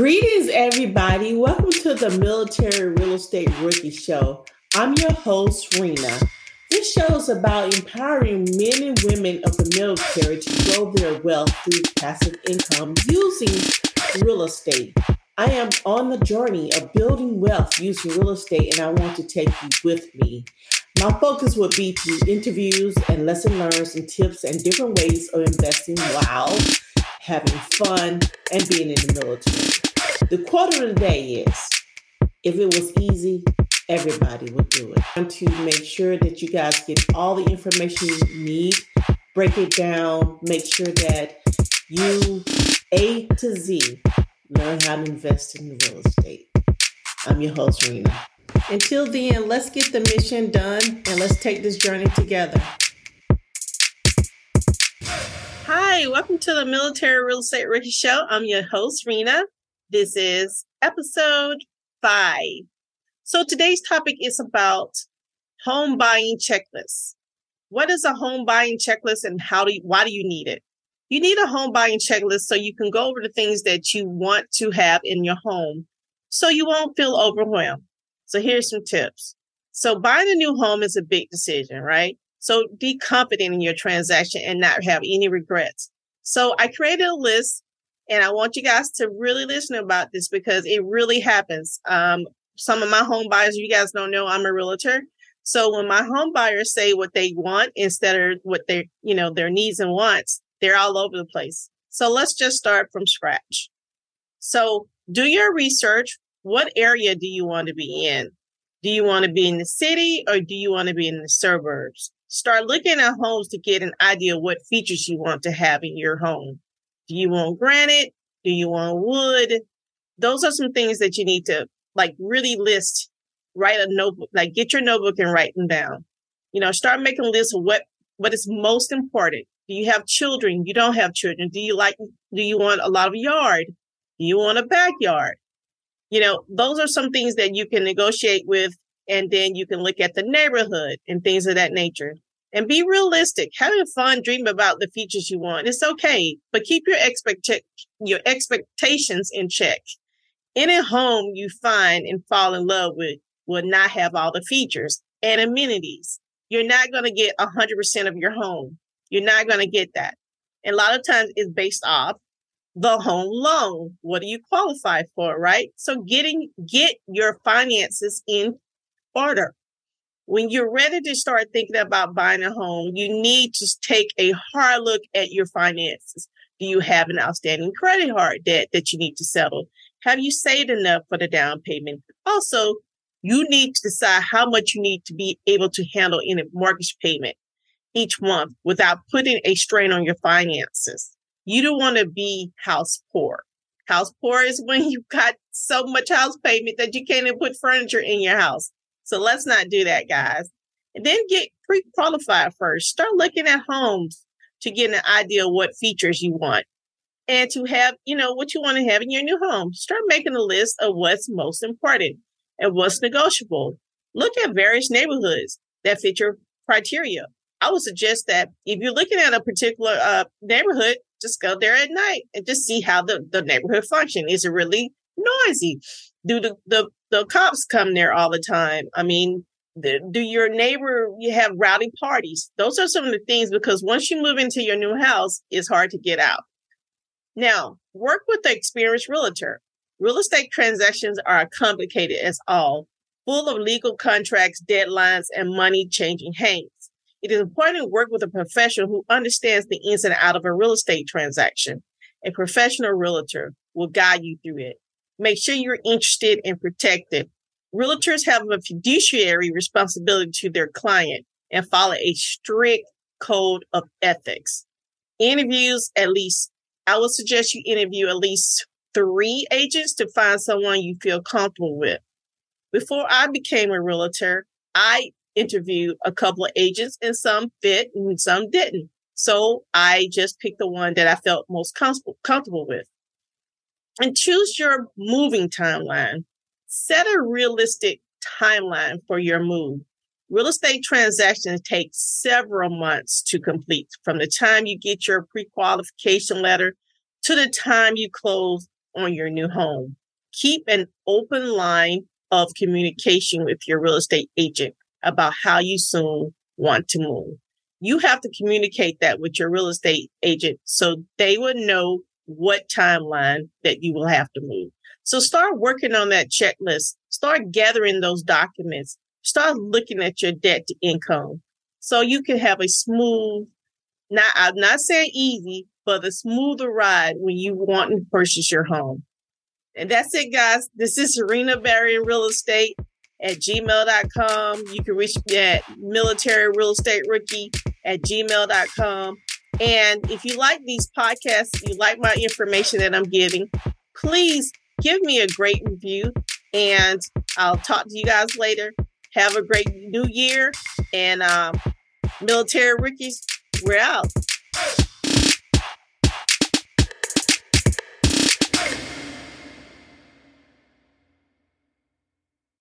Greetings, everybody. Welcome to the Military Real Estate Rookie Show. I'm your host, Rena. This show is about empowering men and women of the military to grow their wealth through passive income using real estate. I am on the journey of building wealth using real estate, and I want to take you with me. My focus will be through interviews and lesson learns and tips and different ways of investing while having fun and being in the military. The quote of the day is if it was easy, everybody would do it. I want to make sure that you guys get all the information you need, break it down, make sure that you A to Z learn how to invest in real estate. I'm your host, Rena. Until then, let's get the mission done and let's take this journey together. Hi, welcome to the Military Real Estate Rookie Show. I'm your host, Rena. This is episode five. So today's topic is about home buying checklists. What is a home buying checklist and how do you, why do you need it? You need a home buying checklist so you can go over the things that you want to have in your home so you won't feel overwhelmed. So here's some tips. So buying a new home is a big decision, right? So be confident in your transaction and not have any regrets. So I created a list and I want you guys to really listen about this because it really happens. Um, some of my home buyers, you guys don't know I'm a realtor. So when my home buyers say what they want instead of what their, you know, their needs and wants, they're all over the place. So let's just start from scratch. So do your research. What area do you want to be in? Do you want to be in the city or do you want to be in the suburbs? Start looking at homes to get an idea what features you want to have in your home. Do you want granite? Do you want wood? Those are some things that you need to like really list, write a notebook, like get your notebook and write them down. You know, start making lists of what, what is most important. Do you have children? You don't have children. Do you like, do you want a lot of yard? Do you want a backyard? You know, those are some things that you can negotiate with and then you can look at the neighborhood and things of that nature and be realistic. Having fun, dream about the features you want. It's okay, but keep your expect your expectations in check. Any home you find and fall in love with will not have all the features and amenities. You're not going to get 100% of your home. You're not going to get that. And a lot of times it's based off the home loan. What do you qualify for, right? So getting, get your finances in order when you're ready to start thinking about buying a home, you need to take a hard look at your finances. Do you have an outstanding credit card debt that you need to settle? Have you saved enough for the down payment? Also, you need to decide how much you need to be able to handle in a mortgage payment each month without putting a strain on your finances. You don't want to be house poor. House poor is when you've got so much house payment that you can't even put furniture in your house. So let's not do that, guys. And then get pre qualified first. Start looking at homes to get an idea of what features you want and to have, you know, what you want to have in your new home. Start making a list of what's most important and what's negotiable. Look at various neighborhoods that fit your criteria. I would suggest that if you're looking at a particular uh, neighborhood, just go there at night and just see how the, the neighborhood function. Is it really noisy? Do the, the the cops come there all the time. I mean, the, do your neighbor you have rowdy parties? Those are some of the things because once you move into your new house, it's hard to get out. Now, work with the experienced realtor. Real estate transactions are complicated as all, full of legal contracts, deadlines, and money changing hands. It is important to work with a professional who understands the ins and out of a real estate transaction. A professional realtor will guide you through it. Make sure you're interested and protected. Realtors have a fiduciary responsibility to their client and follow a strict code of ethics. Interviews at least, I would suggest you interview at least three agents to find someone you feel comfortable with. Before I became a realtor, I interviewed a couple of agents and some fit and some didn't. So I just picked the one that I felt most comfortable, comfortable with and choose your moving timeline. Set a realistic timeline for your move. Real estate transactions take several months to complete from the time you get your pre qualification letter to the time you close on your new home. Keep an open line of communication with your real estate agent about how you soon want to move. You have to communicate that with your real estate agent so they would know what timeline that you will have to move. So start working on that checklist. Start gathering those documents. Start looking at your debt to income so you can have a smooth, not, I'm not saying easy, but a smoother ride when you want to purchase your home. And that's it, guys. This is Serena Barry in real estate at gmail.com. You can reach me at military real estate rookie at gmail.com. And if you like these podcasts, you like my information that I'm giving, please give me a great review. And I'll talk to you guys later. Have a great new year. And um, military rookies, we're out.